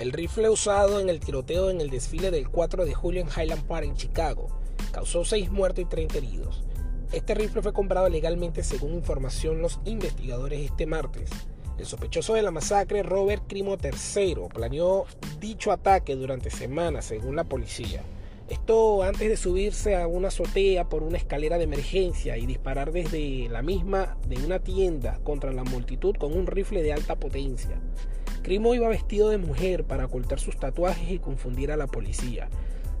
El rifle usado en el tiroteo en el desfile del 4 de julio en Highland Park en Chicago causó 6 muertos y 30 heridos. Este rifle fue comprado legalmente según información los investigadores este martes. El sospechoso de la masacre, Robert Crimo III, planeó dicho ataque durante semanas, según la policía. Esto antes de subirse a una azotea por una escalera de emergencia y disparar desde la misma de una tienda contra la multitud con un rifle de alta potencia. Crimo iba vestido de mujer para ocultar sus tatuajes y confundir a la policía.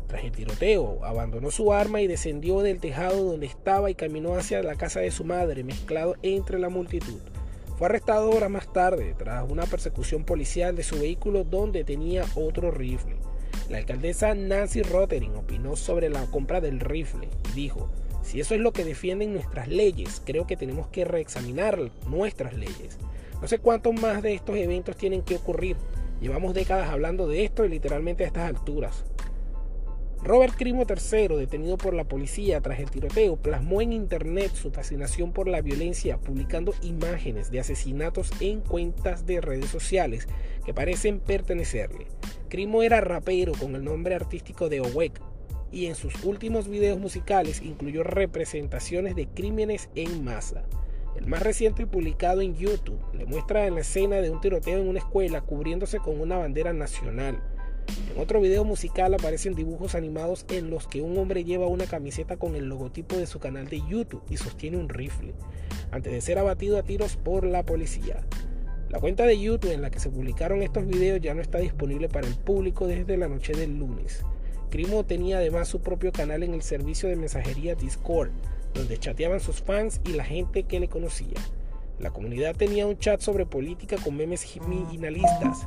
Tras el tiroteo, abandonó su arma y descendió del tejado donde estaba y caminó hacia la casa de su madre, mezclado entre la multitud. Fue arrestado horas más tarde, tras una persecución policial de su vehículo donde tenía otro rifle. La alcaldesa Nancy Rottering opinó sobre la compra del rifle y dijo, si eso es lo que defienden nuestras leyes, creo que tenemos que reexaminar nuestras leyes. No sé cuántos más de estos eventos tienen que ocurrir. Llevamos décadas hablando de esto y literalmente a estas alturas. Robert Crimo III, detenido por la policía tras el tiroteo, plasmó en internet su fascinación por la violencia, publicando imágenes de asesinatos en cuentas de redes sociales que parecen pertenecerle. Crimo era rapero con el nombre artístico de Owek y en sus últimos videos musicales incluyó representaciones de crímenes en masa. El más reciente publicado en YouTube le muestra en la escena de un tiroteo en una escuela cubriéndose con una bandera nacional. En otro video musical aparecen dibujos animados en los que un hombre lleva una camiseta con el logotipo de su canal de YouTube y sostiene un rifle, antes de ser abatido a tiros por la policía. La cuenta de YouTube en la que se publicaron estos videos ya no está disponible para el público desde la noche del lunes. Crimo tenía además su propio canal en el servicio de mensajería Discord, donde chateaban sus fans y la gente que le conocía. La comunidad tenía un chat sobre política con memes finalistas.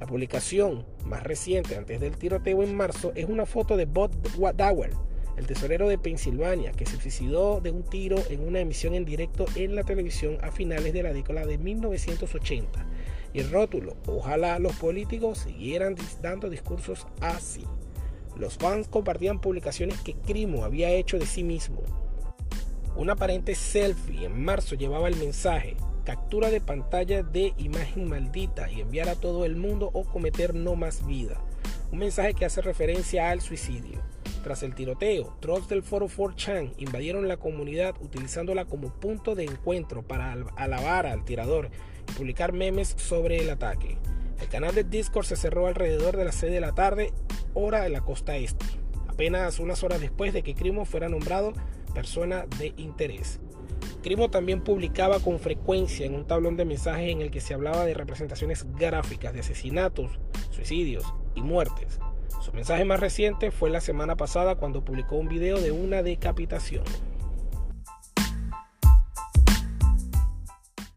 La publicación más reciente antes del tiroteo en marzo es una foto de Bob Dowell, el tesorero de Pensilvania, que se suicidó de un tiro en una emisión en directo en la televisión a finales de la década de 1980. Y el rótulo, ojalá los políticos siguieran dando discursos así. Los fans compartían publicaciones que Crimo había hecho de sí mismo, un aparente selfie en marzo llevaba el mensaje, captura de pantalla de imagen maldita y enviar a todo el mundo o cometer no más vida. Un mensaje que hace referencia al suicidio. Tras el tiroteo, trolls del foro 4chan invadieron la comunidad utilizándola como punto de encuentro para alabar al tirador y publicar memes sobre el ataque. El canal de Discord se cerró alrededor de las 6 de la tarde, hora de la costa este, apenas unas horas después de que Crimo fuera nombrado persona de interés. Crimo también publicaba con frecuencia en un tablón de mensajes en el que se hablaba de representaciones gráficas de asesinatos, suicidios y muertes. Su mensaje más reciente fue la semana pasada cuando publicó un video de una decapitación.